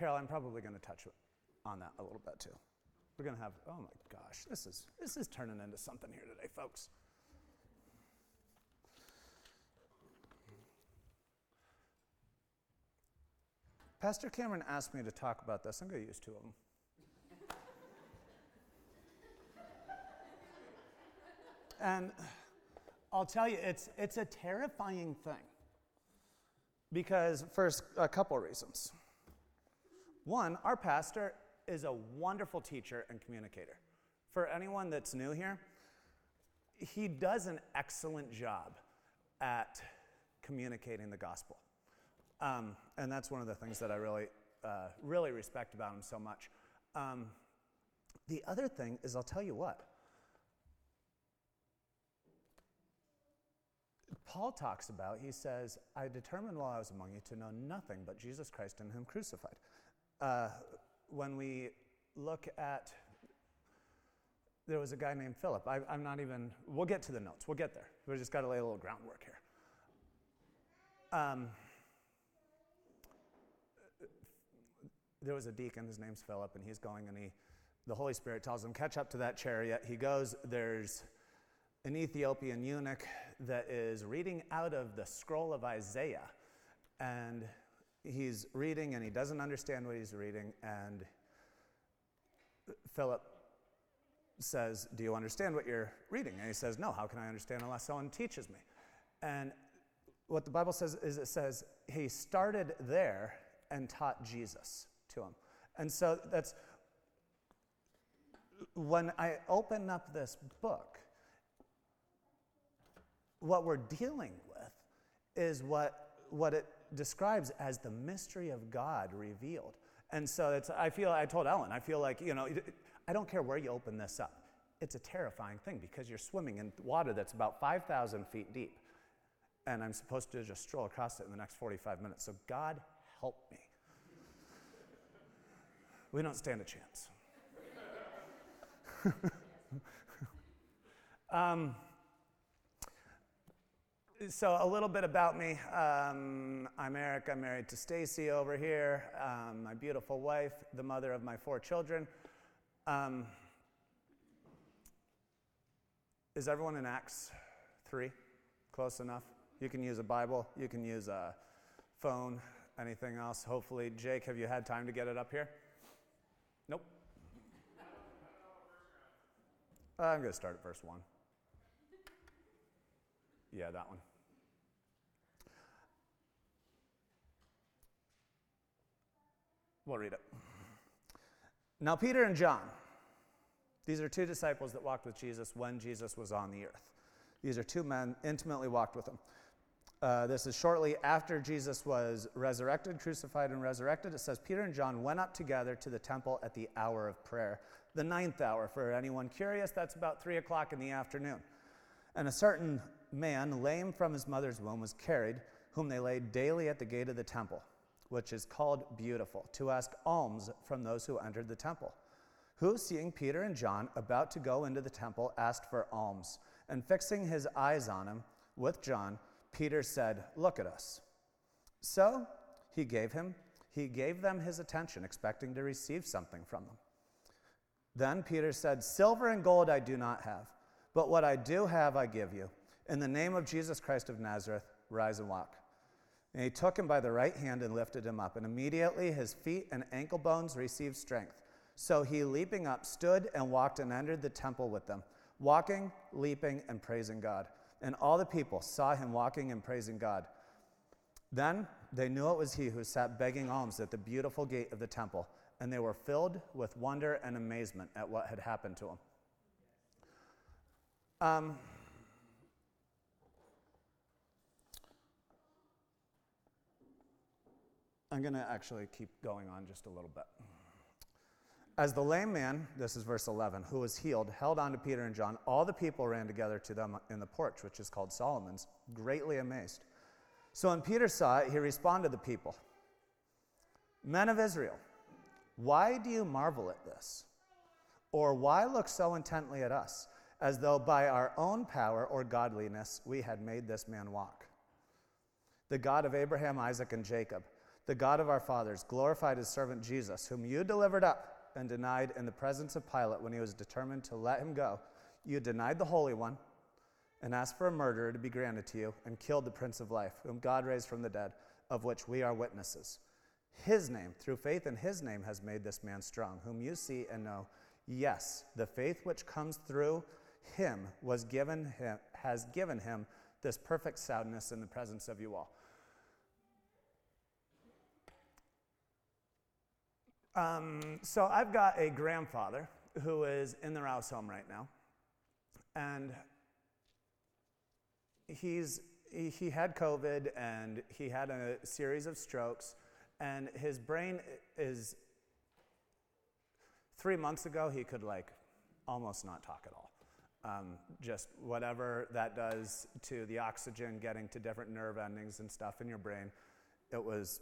Carol, I'm probably going to touch on that a little bit too. We're going to have, oh my gosh, this is, this is turning into something here today, folks. Pastor Cameron asked me to talk about this. I'm going to use two of them. and I'll tell you, it's, it's a terrifying thing because, for a couple reasons. One, our pastor is a wonderful teacher and communicator. For anyone that's new here, he does an excellent job at communicating the gospel. Um, and that's one of the things that I really, uh, really respect about him so much. Um, the other thing is, I'll tell you what. Paul talks about, he says, I determined while I was among you to know nothing but Jesus Christ and Him crucified. Uh, when we look at, there was a guy named Philip. I, I'm not even, we'll get to the notes, we'll get there. We just got to lay a little groundwork here. Um, there was a deacon, his name's Philip, and he's going and he, the Holy Spirit tells him, catch up to that chariot. He goes, there's an Ethiopian eunuch that is reading out of the scroll of Isaiah. And he's reading and he doesn't understand what he's reading. And Philip says, Do you understand what you're reading? And he says, No, how can I understand unless someone teaches me? And what the Bible says is it says he started there and taught Jesus to him. And so that's when I open up this book, what we're dealing with is what, what it describes as the mystery of God revealed. And so it's, I feel, I told Ellen, I feel like, you know, I don't care where you open this up. It's a terrifying thing because you're swimming in water that's about 5,000 feet deep. And I'm supposed to just stroll across it in the next 45 minutes. So God help me we don't stand a chance. um, so a little bit about me. Um, I'm Eric. I'm married to Stacy over here, um, my beautiful wife, the mother of my four children. Um, is everyone in Acts 3? Close enough? You can use a Bible, you can use a phone, anything else. Hopefully, Jake, have you had time to get it up here? Nope. Uh, I'm going to start at verse 1. Yeah, that one. We'll read it. Now, Peter and John, these are two disciples that walked with Jesus when Jesus was on the earth. These are two men intimately walked with him. Uh, this is shortly after Jesus was resurrected, crucified, and resurrected. It says Peter and John went up together to the temple at the hour of prayer, the ninth hour. For anyone curious, that's about three o'clock in the afternoon. And a certain man, lame from his mother's womb, was carried, whom they laid daily at the gate of the temple, which is called Beautiful, to ask alms from those who entered the temple. Who, seeing Peter and John about to go into the temple, asked for alms, and fixing his eyes on him with John, Peter said, Look at us. So he gave him, he gave them his attention, expecting to receive something from them. Then Peter said, Silver and gold I do not have, but what I do have I give you. In the name of Jesus Christ of Nazareth, rise and walk. And he took him by the right hand and lifted him up, and immediately his feet and ankle bones received strength. So he, leaping up, stood and walked and entered the temple with them, walking, leaping, and praising God and all the people saw him walking and praising God. Then they knew it was he who sat begging alms at the beautiful gate of the temple, and they were filled with wonder and amazement at what had happened to him. Um, I'm going to actually keep going on just a little bit. As the lame man, this is verse 11, who was healed, held on to Peter and John, all the people ran together to them in the porch, which is called Solomon's, greatly amazed. So when Peter saw it, he responded to the people Men of Israel, why do you marvel at this? Or why look so intently at us, as though by our own power or godliness we had made this man walk? The God of Abraham, Isaac, and Jacob, the God of our fathers, glorified his servant Jesus, whom you delivered up and denied in the presence of Pilate when he was determined to let him go. You denied the Holy One and asked for a murderer to be granted to you and killed the Prince of Life, whom God raised from the dead, of which we are witnesses. His name, through faith in his name, has made this man strong, whom you see and know. Yes, the faith which comes through him was given him, has given him this perfect soundness in the presence of you all. Um, so I've got a grandfather who is in the Rouse home right now, and he's he, had COVID and he had a series of strokes, and his brain is. Three months ago, he could like almost not talk at all. Um, just whatever that does to the oxygen getting to different nerve endings and stuff in your brain, it was.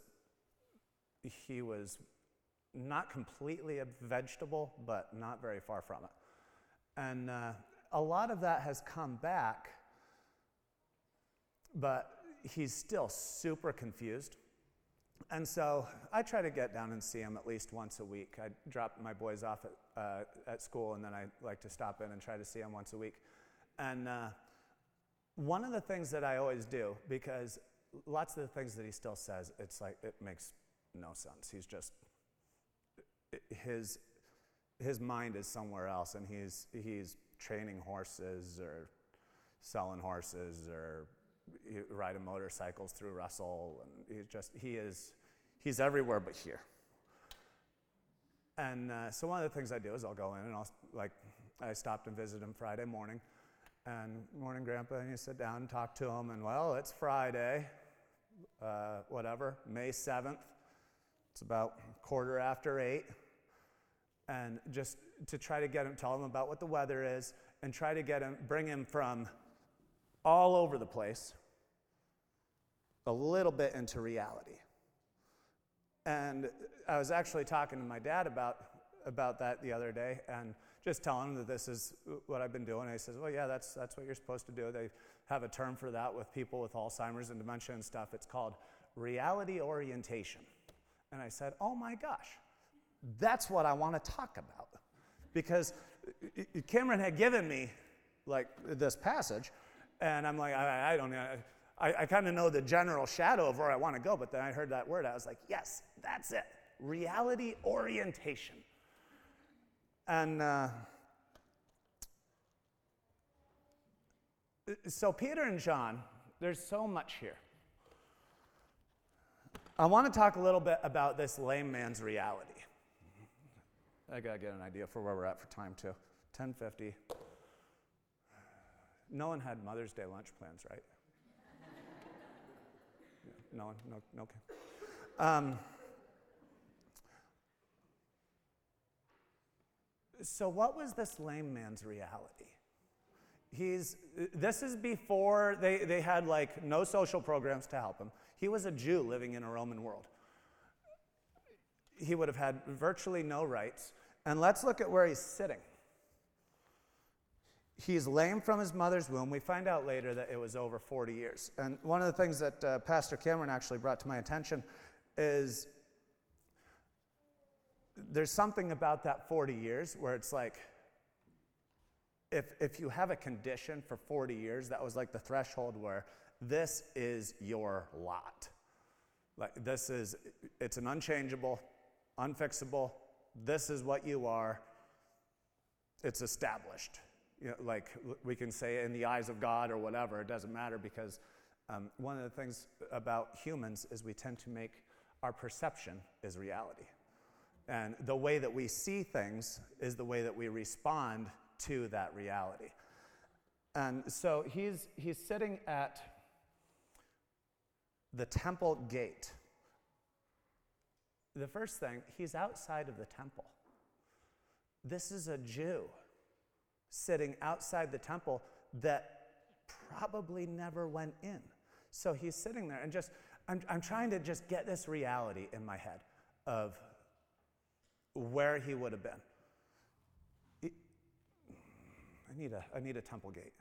He was not completely a vegetable, but not very far from it. And uh, a lot of that has come back, but he's still super confused. And so I try to get down and see him at least once a week. I drop my boys off at, uh, at school, and then I like to stop in and try to see him once a week. And uh, one of the things that I always do, because lots of the things that he still says, it's like it makes no sense. He's just his, his mind is somewhere else and he's, he's training horses or selling horses or riding motorcycles through Russell. And he just, he is, he's everywhere but here. And uh, so one of the things I do is I'll go in and I'll, like, I stopped and visited him Friday morning. And morning, Grandpa, and you sit down and talk to him. And well, it's Friday, uh, whatever, May 7th. It's about quarter after eight. And just to try to get him, tell him about what the weather is, and try to get him, bring him from all over the place a little bit into reality. And I was actually talking to my dad about, about that the other day and just telling him that this is what I've been doing. And he says, Well, yeah, that's, that's what you're supposed to do. They have a term for that with people with Alzheimer's and dementia and stuff. It's called reality orientation. And I said, Oh my gosh, that's what I want to talk about. Because uh, uh, Cameron had given me like this passage, and I'm like, I, I don't know. I, I kind of know the general shadow of where I want to go, but then I heard that word. I was like, yes, that's it. Reality orientation. And uh, uh so, Peter and John, there's so much here. I want to talk a little bit about this lame man's reality. I gotta get an idea for where we're at for time too. 10:50. No one had Mother's Day lunch plans, right? no one. No. no okay. Um, so, what was this lame man's reality? He's, this is before they, they had like no social programs to help him. He was a Jew living in a Roman world. He would have had virtually no rights. And let's look at where he's sitting. He's lame from his mother's womb. We find out later that it was over 40 years. And one of the things that uh, Pastor Cameron actually brought to my attention is there's something about that 40 years where it's like, if, if you have a condition for 40 years, that was like the threshold where this is your lot. Like this is, it's an unchangeable, unfixable, this is what you are, it's established. You know, like we can say in the eyes of God or whatever, it doesn't matter because um, one of the things about humans is we tend to make our perception is reality. And the way that we see things is the way that we respond to that reality. And so he's, he's sitting at the temple gate the first thing, he's outside of the temple. This is a Jew sitting outside the temple that probably never went in. So he's sitting there and just, I'm, I'm trying to just get this reality in my head of where he would have been. I need a, I need a temple gate.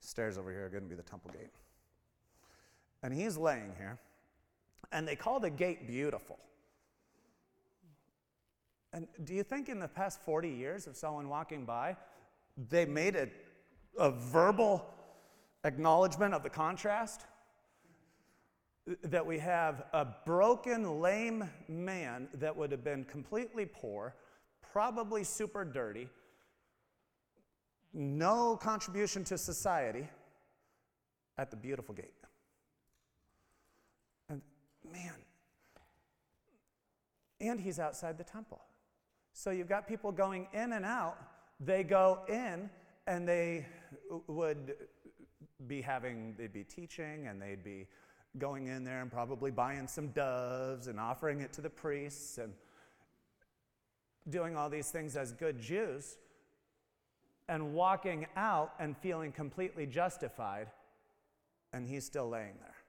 Stairs over here are going to be the temple gate. And he's laying here And they call the gate beautiful. And do you think in the past 40 years of someone walking by, they made a, a verbal acknowledgement of the contrast? That we have a broken, lame man that would have been completely poor, probably super dirty, no contribution to society at the beautiful gate. Man, and he's outside the temple. So you've got people going in and out. They go in and they would be having, they'd be teaching and they'd be going in there and probably buying some doves and offering it to the priests and doing all these things as good Jews and walking out and feeling completely justified, and he's still laying there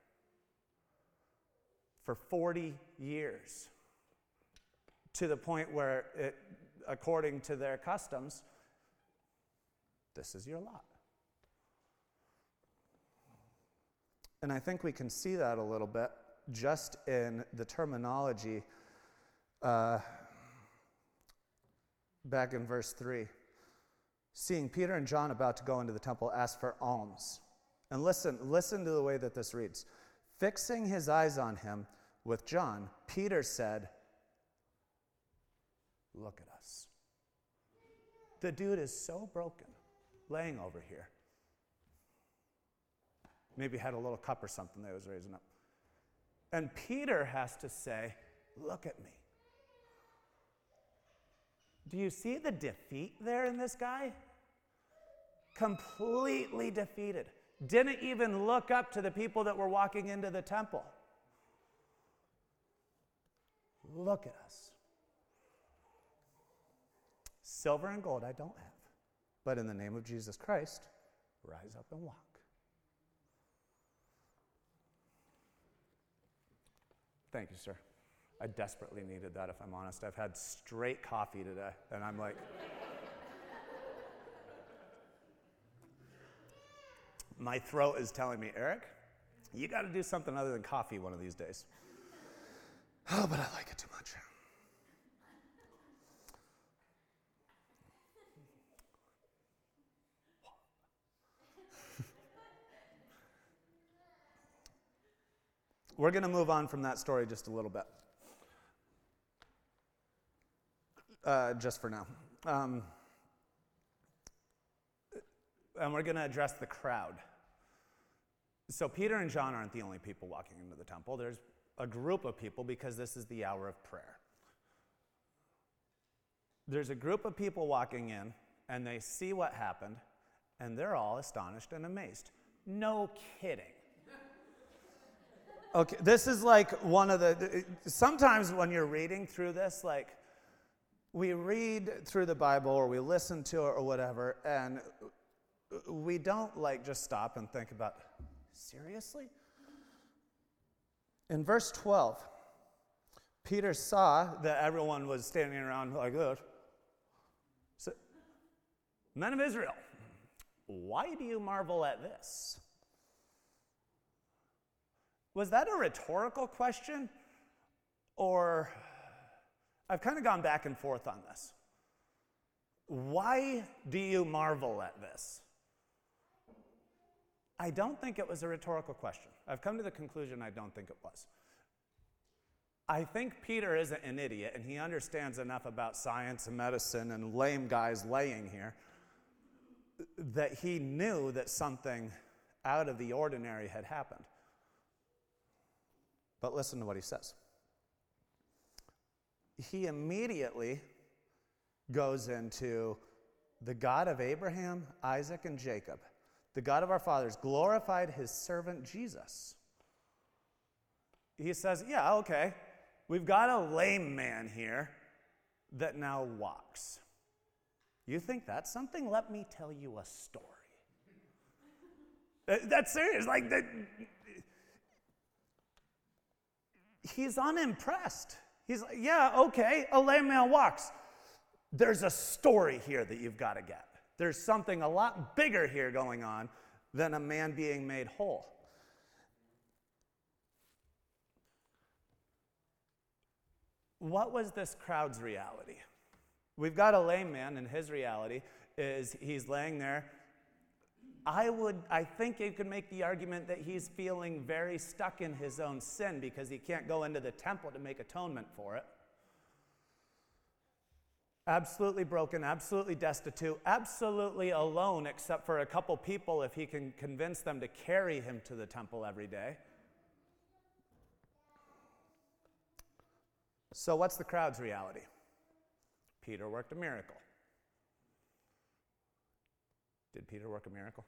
for 40 years to the point where, it, according to their customs, this is your lot. And I think we can see that a little bit just in the terminology uh, back in verse 3. Seeing Peter and John about to go into the temple, asked for alms. And listen, listen to the way that this reads. Fixing his eyes on him with John, Peter said, Look at us. The dude is so broken, laying over here. Maybe had a little cup or something that was raising up. And Peter has to say, Look at me. Do you see the defeat there in this guy? Completely defeated. Didn't even look up to the people that were walking into the temple. Look at us. Silver and gold I don't have, but in the name of Jesus Christ, rise up and walk. Thank you, sir. I desperately needed that, if I'm honest. I've had straight coffee today, and I'm like, my throat is telling me, Eric, you got to do something other than coffee one of these days. Oh, but I like it too much. We're going to move on from that story just a little bit. Uh, just for now. Um, and we're going to address the crowd. So, Peter and John aren't the only people walking into the temple. There's a group of people because this is the hour of prayer. There's a group of people walking in, and they see what happened, and they're all astonished and amazed. No kidding. Okay, this is like one of the. Sometimes when you're reading through this, like we read through the Bible or we listen to it or whatever, and we don't like just stop and think about, seriously? In verse 12, Peter saw that everyone was standing around like this. So, Men of Israel, why do you marvel at this? Was that a rhetorical question? Or I've kind of gone back and forth on this. Why do you marvel at this? I don't think it was a rhetorical question. I've come to the conclusion I don't think it was. I think Peter isn't an idiot and he understands enough about science and medicine and lame guys laying here that he knew that something out of the ordinary had happened. But listen to what he says. He immediately goes into the God of Abraham, Isaac, and Jacob, the God of our fathers, glorified his servant Jesus. He says, Yeah, okay, we've got a lame man here that now walks. You think that's something? Let me tell you a story. That's serious. Like, that, he's unimpressed. He's like, yeah, okay, a lame man walks. There's a story here that you've got to get. There's something a lot bigger here going on than a man being made whole. what was this crowd's reality? We've got a lame man, and his reality is he's laying there. I would, I think you could make the argument that he's feeling very stuck in his own sin because he can't go into the temple to make atonement for it. Absolutely broken, absolutely destitute, absolutely alone, except for a couple people if he can convince them to carry him to the temple every day. So, what's the crowd's reality? Peter worked a miracle. Did Peter work a miracle?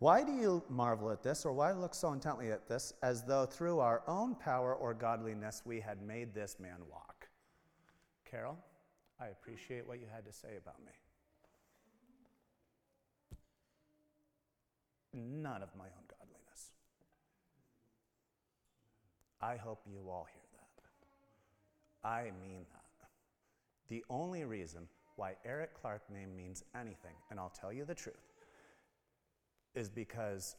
Why do you marvel at this, or why look so intently at this, as though through our own power or godliness we had made this man walk? Carol, I appreciate what you had to say about me. None of my own godliness. I hope you all hear that. I mean that. The only reason why Eric Clark name means anything, and I'll tell you the truth, is because,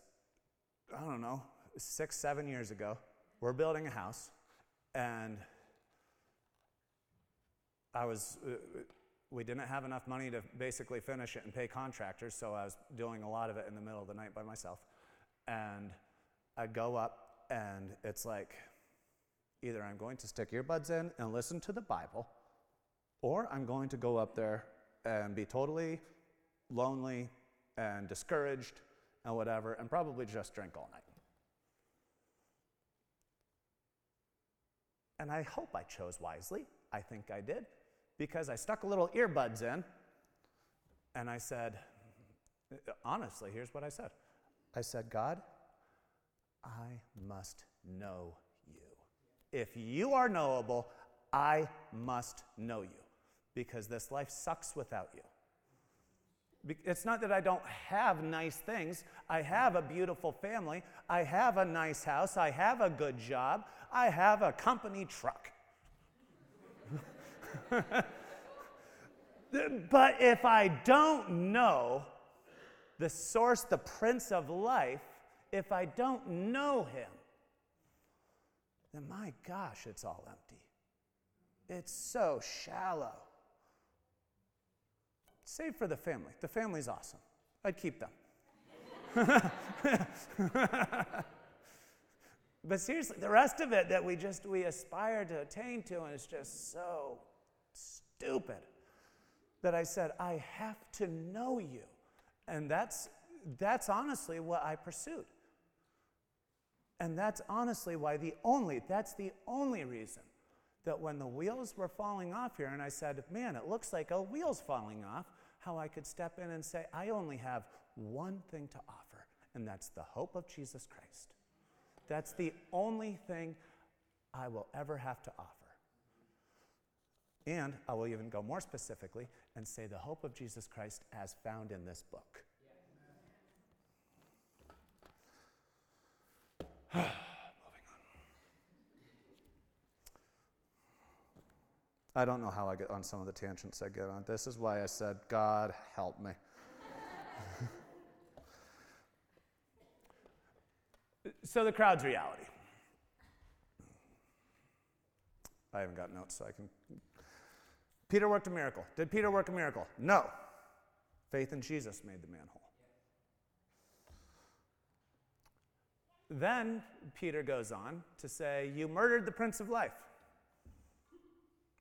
I don't know, six, seven years ago, we're building a house, and I was, uh, we didn't have enough money to basically finish it and pay contractors, so I was doing a lot of it in the middle of the night by myself. And I'd go up, and it's like either I'm going to stick earbuds in and listen to the Bible, or I'm going to go up there and be totally lonely and discouraged and whatever, and probably just drink all night. And I hope I chose wisely. I think I did, because I stuck a little earbuds in and I said, honestly, here's what I said I said, God, I must know you. If you are knowable, I must know you because this life sucks without you. It's not that I don't have nice things. I have a beautiful family. I have a nice house. I have a good job. I have a company truck. but if I don't know the source, the Prince of Life, if I don't know him, then my gosh, it's all empty. It's so shallow. Save for the family. The family's awesome. I'd keep them. but seriously, the rest of it that we just we aspire to attain to, and it's just so stupid that I said, I have to know you. And that's that's honestly what I pursued. And that's honestly why the only, that's the only reason that when the wheels were falling off here, and I said, man, it looks like a wheel's falling off, how I could step in and say, I only have one thing to offer, and that's the hope of Jesus Christ. That's the only thing I will ever have to offer. And I will even go more specifically and say the hope of Jesus Christ as found in this book. I don't know how I get on some of the tangents I get on. This is why I said, God, help me. so the crowd's reality. I haven't got notes, so I can. Peter worked a miracle. Did Peter work a miracle? No. Faith in Jesus made the man whole. Then Peter goes on to say, You murdered the Prince of Life.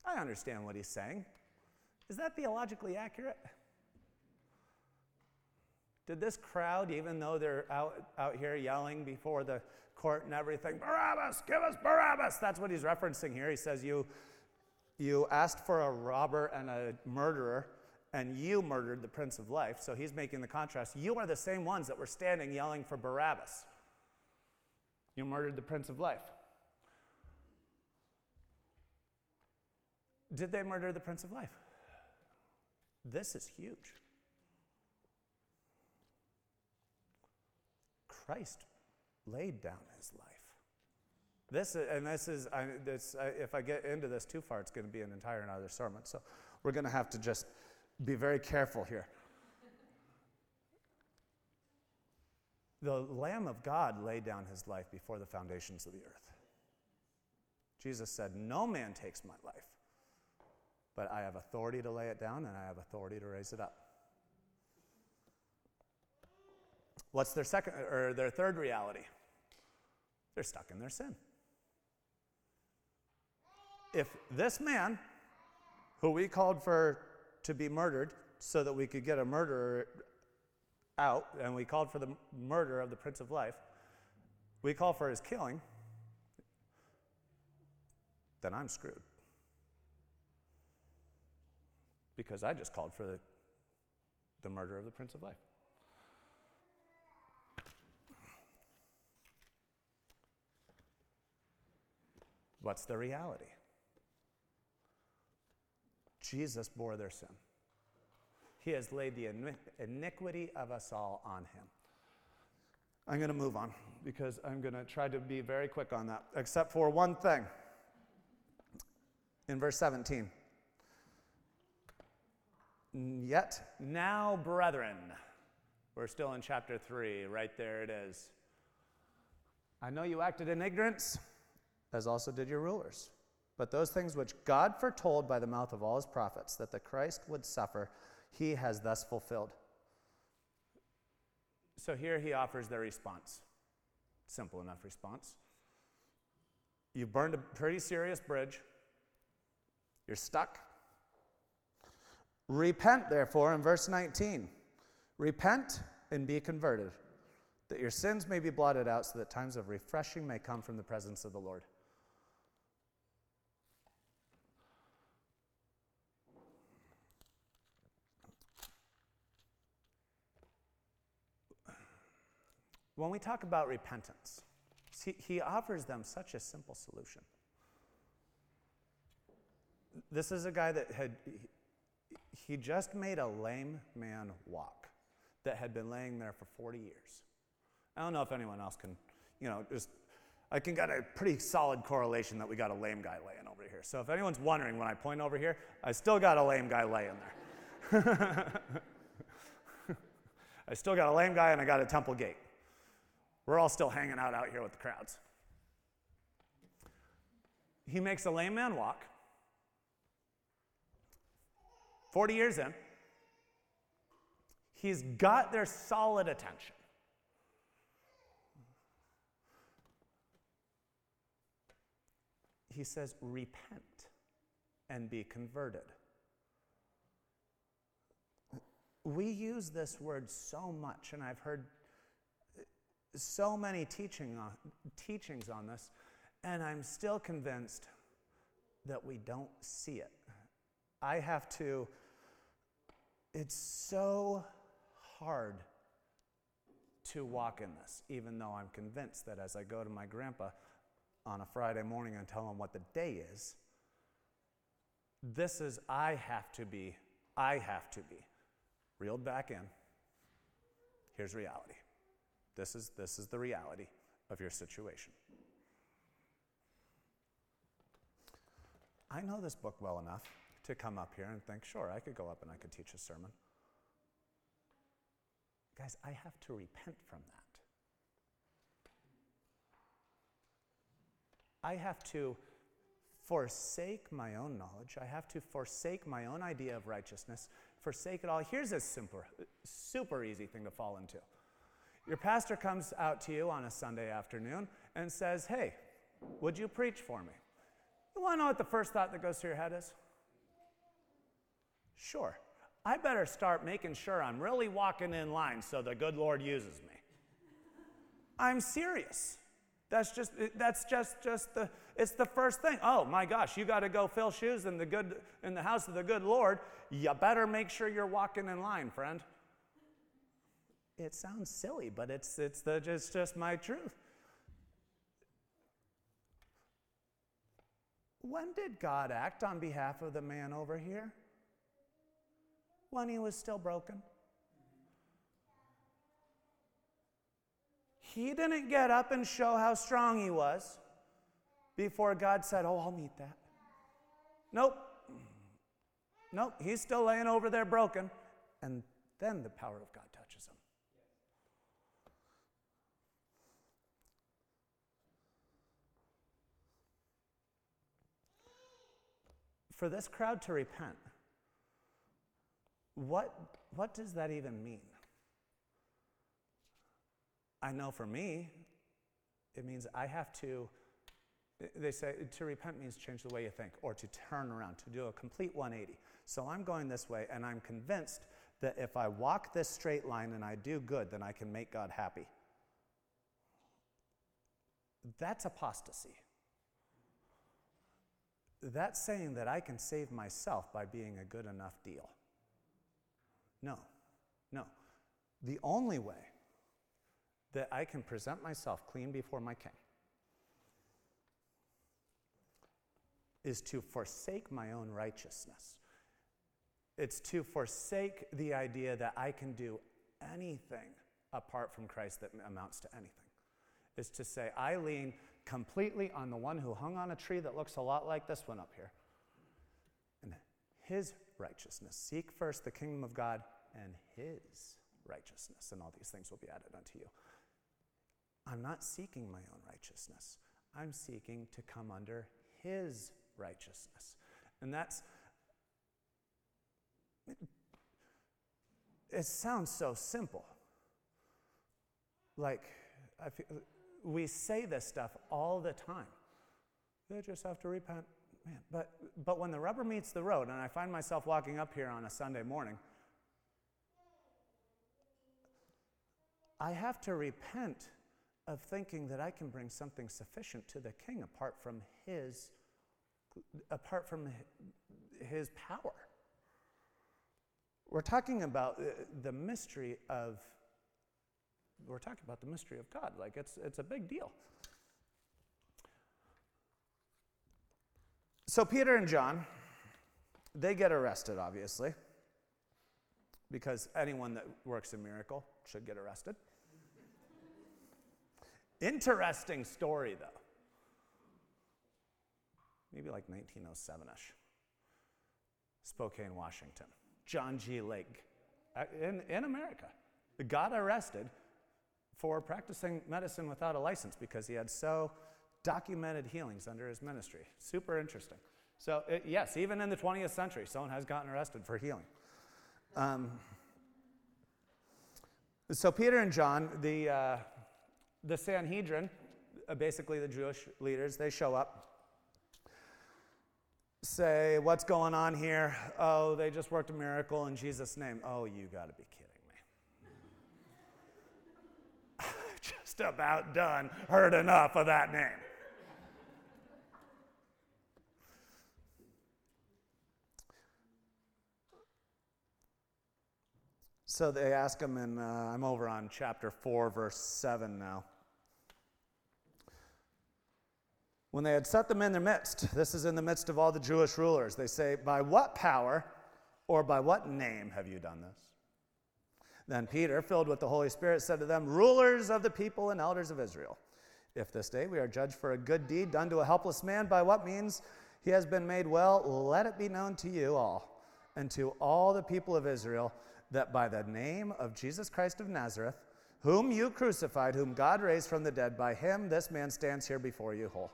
I understand what he's saying. Is that theologically accurate? Did this crowd, even though they're out, out here yelling before the court and everything, Barabbas, give us Barabbas? That's what he's referencing here. He says, You, you asked for a robber and a murderer, and you murdered the Prince of Life. So he's making the contrast. You are the same ones that were standing yelling for Barabbas. You murdered the Prince of Life. Did they murder the Prince of Life? This is huge. Christ laid down his life. This and this is I, this, I, if I get into this too far, it's going to be an entire another sermon. So we're going to have to just be very careful here. The Lamb of God laid down his life before the foundations of the earth. Jesus said, No man takes my life, but I have authority to lay it down and I have authority to raise it up. What's their second or their third reality? They're stuck in their sin. If this man, who we called for to be murdered so that we could get a murderer out, and we called for the murder of the Prince of Life, we call for his killing, then I'm screwed. Because I just called for the, the murder of the Prince of Life. What's the reality? Jesus bore their sin. He has laid the iniquity of us all on him. I'm going to move on because I'm going to try to be very quick on that, except for one thing. In verse 17. Yet now, brethren, we're still in chapter 3, right there it is. I know you acted in ignorance as also did your rulers. But those things which God foretold by the mouth of all his prophets that the Christ would suffer, he has thus fulfilled. So here he offers their response. Simple enough response. You've burned a pretty serious bridge. You're stuck. Repent, therefore, in verse 19. Repent and be converted, that your sins may be blotted out, so that times of refreshing may come from the presence of the Lord. When we talk about repentance, see, he offers them such a simple solution. This is a guy that had, he just made a lame man walk that had been laying there for 40 years. I don't know if anyone else can, you know, just, I can get a pretty solid correlation that we got a lame guy laying over here. So if anyone's wondering when I point over here, I still got a lame guy laying there. I still got a lame guy and I got a temple gate. We're all still hanging out out here with the crowds. He makes a lame man walk. 40 years in, he's got their solid attention. He says, Repent and be converted. We use this word so much, and I've heard so many teaching on, teachings on this, and I'm still convinced that we don't see it. I have to, it's so hard to walk in this, even though I'm convinced that as I go to my grandpa on a Friday morning and tell him what the day is, this is, I have to be, I have to be reeled back in. Here's reality. This is, this is the reality of your situation. I know this book well enough to come up here and think, sure, I could go up and I could teach a sermon. Guys, I have to repent from that. I have to forsake my own knowledge. I have to forsake my own idea of righteousness, forsake it all. Here's a super, super easy thing to fall into. Your pastor comes out to you on a Sunday afternoon and says, Hey, would you preach for me? You want to know what the first thought that goes through your head is? Sure. I better start making sure I'm really walking in line so the good Lord uses me. I'm serious. That's just that's just just the it's the first thing. Oh my gosh, you got to go fill shoes in the good in the house of the good Lord. You better make sure you're walking in line, friend it sounds silly, but it's, it's, the, it's just my truth. When did God act on behalf of the man over here? When he was still broken. He didn't get up and show how strong he was before God said, Oh, I'll meet that. Nope. Nope. He's still laying over there broken. And then the power of God touches him. for this crowd to repent, what, what does that even mean? I know for me, it means I have to, they say to repent means change the way you think or to turn around, to do a complete 180. So I'm going this way, and I'm convinced that if I walk this straight line and I do good, then I can make God happy. That's apostasy. That's saying that I can save myself by being a good enough deal. No, no. The only way that I can present myself clean before my king is to forsake my own righteousness. It's to forsake the idea that I can do anything apart from Christ that amounts to anything. Is to say, I lean completely on the one who hung on a tree that looks a lot like this one up here. And his righteousness. Seek first the kingdom of God and his righteousness, and all these things will be added unto you. I'm not seeking my own righteousness. I'm seeking to come under his righteousness. And that's it, it sounds so simple. Like feel, we say this stuff all the time. You just have to repent. Man, but, but when the rubber meets the road, and I find myself walking up here on a Sunday morning, I have to repent of thinking that I can bring something sufficient to the king apart from his apart from his power. We're talking about uh, the mystery of we're talking about the mystery of God. Like it's it's a big deal. So Peter and John, they get arrested, obviously, because anyone that works a miracle should get arrested. Interesting story, though. Maybe like 1907 ish. Spokane, Washington. John G. Lake in, in America got arrested for practicing medicine without a license because he had so documented healings under his ministry. Super interesting. So, it, yes, even in the 20th century, someone has gotten arrested for healing. Um, so, Peter and John, the, uh, the Sanhedrin, uh, basically the Jewish leaders, they show up say, What's going on here? Oh, they just worked a miracle in Jesus' name. Oh, you got to be kidding me. just about done, heard enough of that name. So they ask him, and uh, I'm over on chapter 4, verse 7 now. When they had set them in their midst, this is in the midst of all the Jewish rulers, they say, By what power or by what name have you done this? Then Peter, filled with the Holy Spirit, said to them, Rulers of the people and elders of Israel, if this day we are judged for a good deed done to a helpless man, by what means he has been made well, let it be known to you all and to all the people of Israel that by the name of Jesus Christ of Nazareth, whom you crucified, whom God raised from the dead, by him this man stands here before you whole.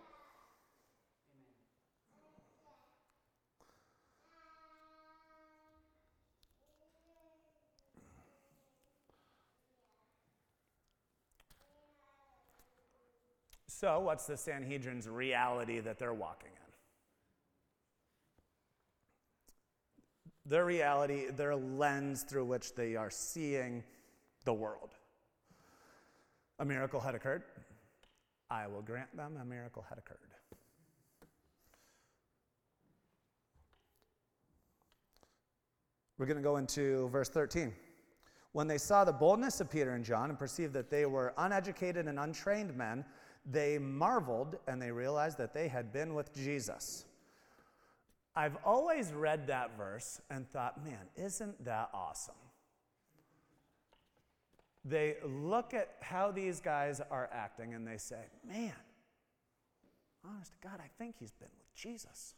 So, what's the Sanhedrin's reality that they're walking in? Their reality, their lens through which they are seeing the world. A miracle had occurred. I will grant them a miracle had occurred. We're going to go into verse 13. When they saw the boldness of Peter and John and perceived that they were uneducated and untrained men, they marveled and they realized that they had been with Jesus. I've always read that verse and thought, man, isn't that awesome? They look at how these guys are acting and they say, man, honest to God, I think he's been with Jesus.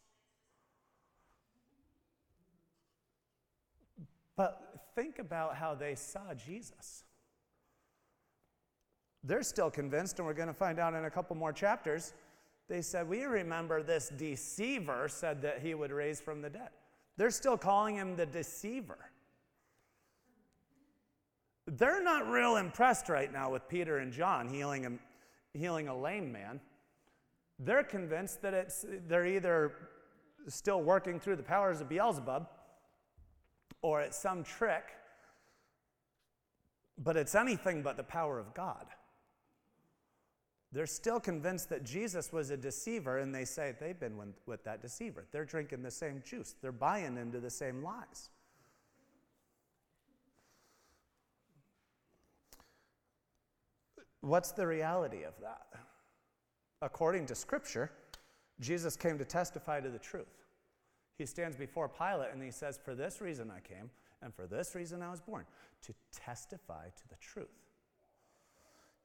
But think about how they saw Jesus. They're still convinced, and we're going to find out in a couple more chapters, They said, We remember this deceiver said that he would raise from the dead. They're still calling him the deceiver. They're not real impressed right now with Peter and John healing, him, healing a lame man. They're convinced that it's, they're either still working through the powers of Beelzebub or it's some trick, but it's anything but the power of God. They're still convinced that Jesus was a deceiver, and they say they've been with that deceiver. They're drinking the same juice, they're buying into the same lies. What's the reality of that? According to Scripture, Jesus came to testify to the truth. He stands before Pilate and he says, For this reason I came, and for this reason I was born, to testify to the truth.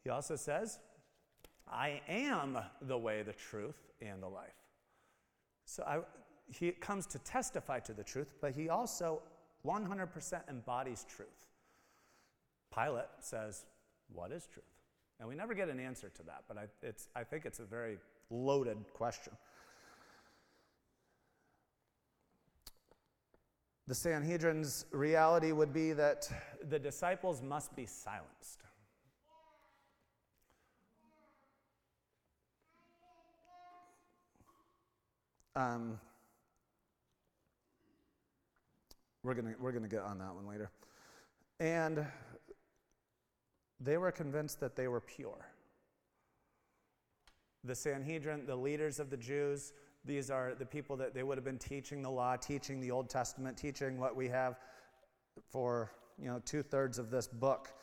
He also says, I am the way, the truth, and the life. So I, he comes to testify to the truth, but he also 100% embodies truth. Pilate says, What is truth? And we never get an answer to that, but I, it's, I think it's a very loaded question. The Sanhedrin's reality would be that the disciples must be silenced. Um, we're going we're gonna get on that one later. And they were convinced that they were pure. The Sanhedrin, the leaders of the Jews, these are the people that they would have been teaching the law, teaching the Old Testament, teaching what we have for you know two thirds of this book.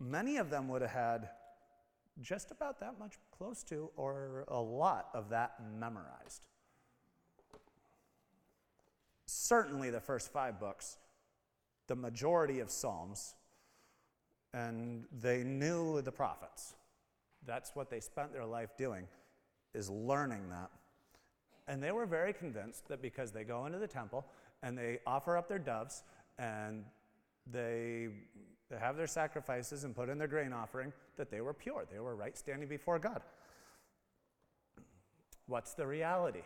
Many of them would have had just about that much close to or a lot of that memorized. Certainly, the first five books, the majority of Psalms, and they knew the prophets. That's what they spent their life doing, is learning that. And they were very convinced that because they go into the temple and they offer up their doves and they have their sacrifices and put in their grain offering, that they were pure. They were right standing before God. What's the reality?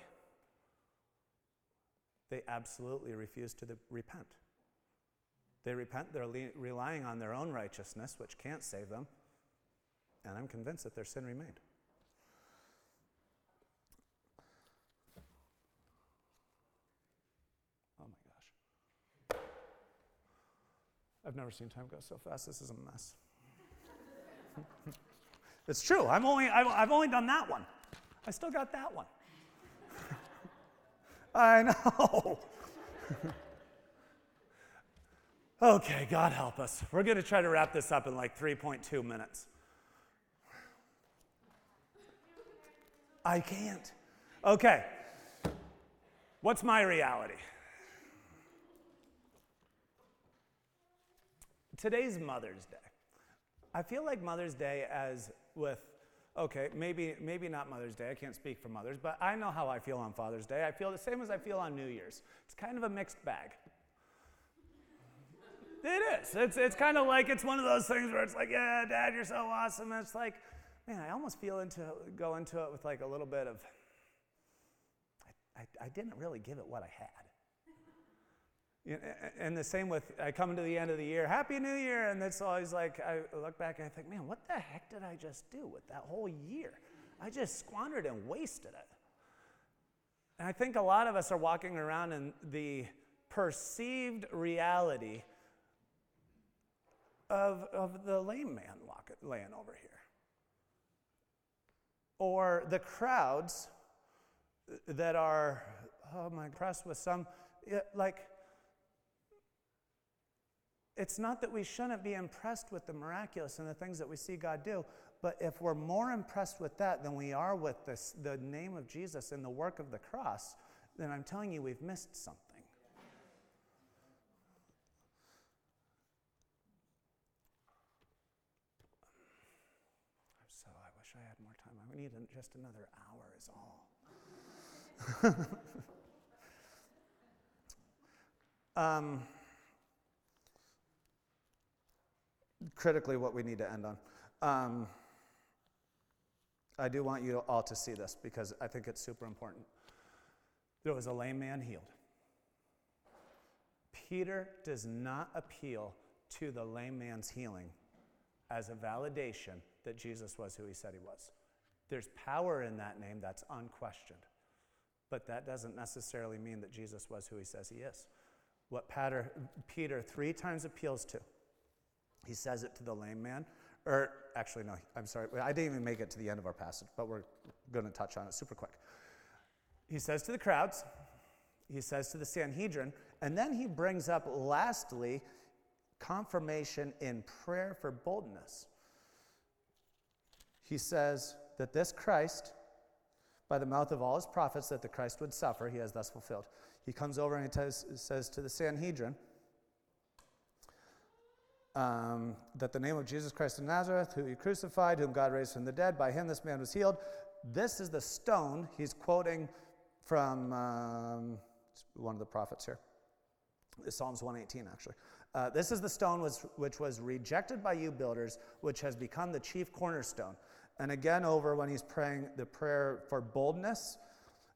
They absolutely refuse to the, repent. They repent, they're le- relying on their own righteousness, which can't save them, and I'm convinced that their sin remained. Oh my gosh. I've never seen time go so fast. This is a mess. it's true. I'm only, I've only done that one. I still got that one. I know. Okay, God help us. We're going to try to wrap this up in like 3.2 minutes. I can't. Okay. What's my reality? Today's Mother's Day. I feel like Mother's Day as with okay, maybe maybe not Mother's Day. I can't speak for mothers, but I know how I feel on Father's Day. I feel the same as I feel on New Year's. It's kind of a mixed bag. It is. It's, it's kind of like it's one of those things where it's like, yeah, dad, you're so awesome. And it's like, man, I almost feel into go into it with like a little bit of, I, I, I didn't really give it what I had. And the same with, I come to the end of the year, Happy New Year, and it's always like, I look back and I think, man, what the heck did I just do with that whole year? I just squandered and wasted it. And I think a lot of us are walking around in the perceived reality of, of the lame man laying over here. Or the crowds that are, oh, I'm impressed with some, like, it's not that we shouldn't be impressed with the miraculous and the things that we see God do, but if we're more impressed with that than we are with this, the name of Jesus and the work of the cross, then I'm telling you, we've missed something. So I wish I had more time. We need just another hour, is all. um, critically, what we need to end on. Um, I do want you all to see this because I think it's super important. There was a lame man healed. Peter does not appeal to the lame man's healing as a validation that Jesus was who he said he was. There's power in that name that's unquestioned. But that doesn't necessarily mean that Jesus was who he says he is. What Peter, Peter three times appeals to, he says it to the lame man, or actually, no, I'm sorry, I didn't even make it to the end of our passage, but we're going to touch on it super quick. He says to the crowds, he says to the Sanhedrin, and then he brings up, lastly, confirmation in prayer for boldness. He says that this Christ, by the mouth of all his prophets, that the Christ would suffer, he has thus fulfilled. He comes over and he tells, says to the Sanhedrin, um, that the name of Jesus Christ of Nazareth, who he crucified, whom God raised from the dead, by him this man was healed. This is the stone. He's quoting from um, one of the prophets here. Psalms 118, actually. Uh, this is the stone which, which was rejected by you builders, which has become the chief cornerstone. And again, over when he's praying the prayer for boldness,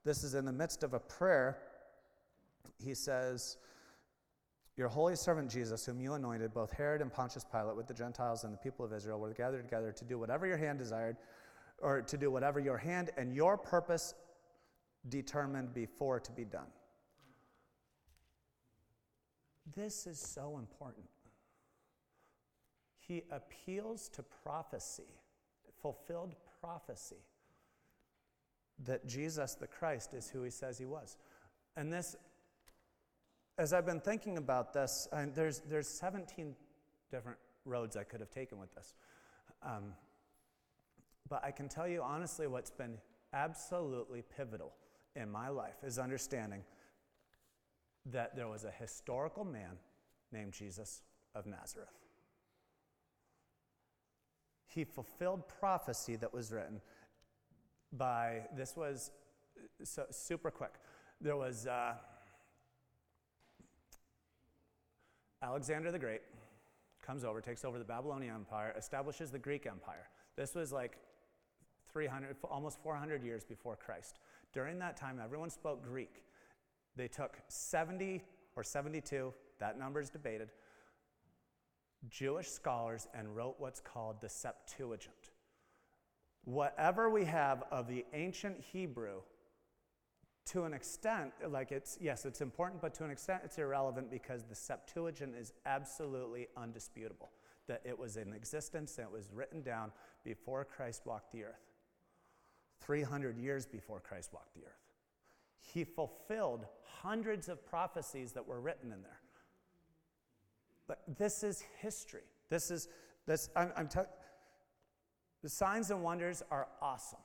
this is in the midst of a prayer. He says, your holy servant Jesus, whom you anointed, both Herod and Pontius Pilate, with the Gentiles and the people of Israel, were gathered together to do whatever your hand desired, or to do whatever your hand and your purpose determined before to be done. This is so important. He appeals to prophecy, fulfilled prophecy, that Jesus the Christ is who he says he was. And this as I've been thinking about this, there's, there's 17 different roads I could have taken with this. Um, but I can tell you honestly, what's been absolutely pivotal in my life is understanding that there was a historical man named Jesus of Nazareth. He fulfilled prophecy that was written by, this was so, super quick. There was. Uh, Alexander the Great comes over, takes over the Babylonian Empire, establishes the Greek Empire. This was like 300, almost 400 years before Christ. During that time, everyone spoke Greek. They took 70 or 72, that number is debated, Jewish scholars and wrote what's called the Septuagint. Whatever we have of the ancient Hebrew to an extent, like it's, yes, it's important, but to an extent it's irrelevant because the Septuagint is absolutely undisputable that it was in existence and it was written down before Christ walked the earth. 300 years before Christ walked the earth. He fulfilled hundreds of prophecies that were written in there. But this is history. This is, this, I'm, I'm the signs and wonders are awesome.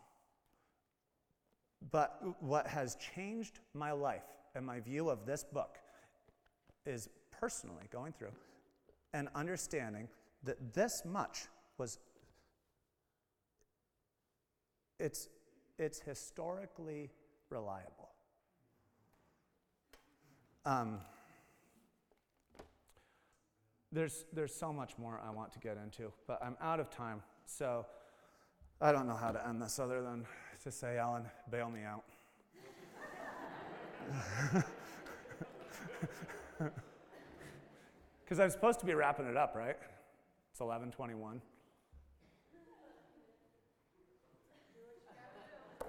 But what has changed my life and my view of this book is personally going through and understanding that this much was it's it's historically reliable. Um, there's, there's so much more I want to get into, but I'm out of time. So I don't know how to end this other than to say, Alan, bail me out. Because I'm supposed to be wrapping it up, right? It's 1121.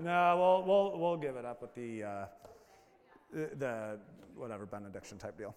No, we'll, we'll, we'll give it up with the, uh, the, the whatever benediction type deal.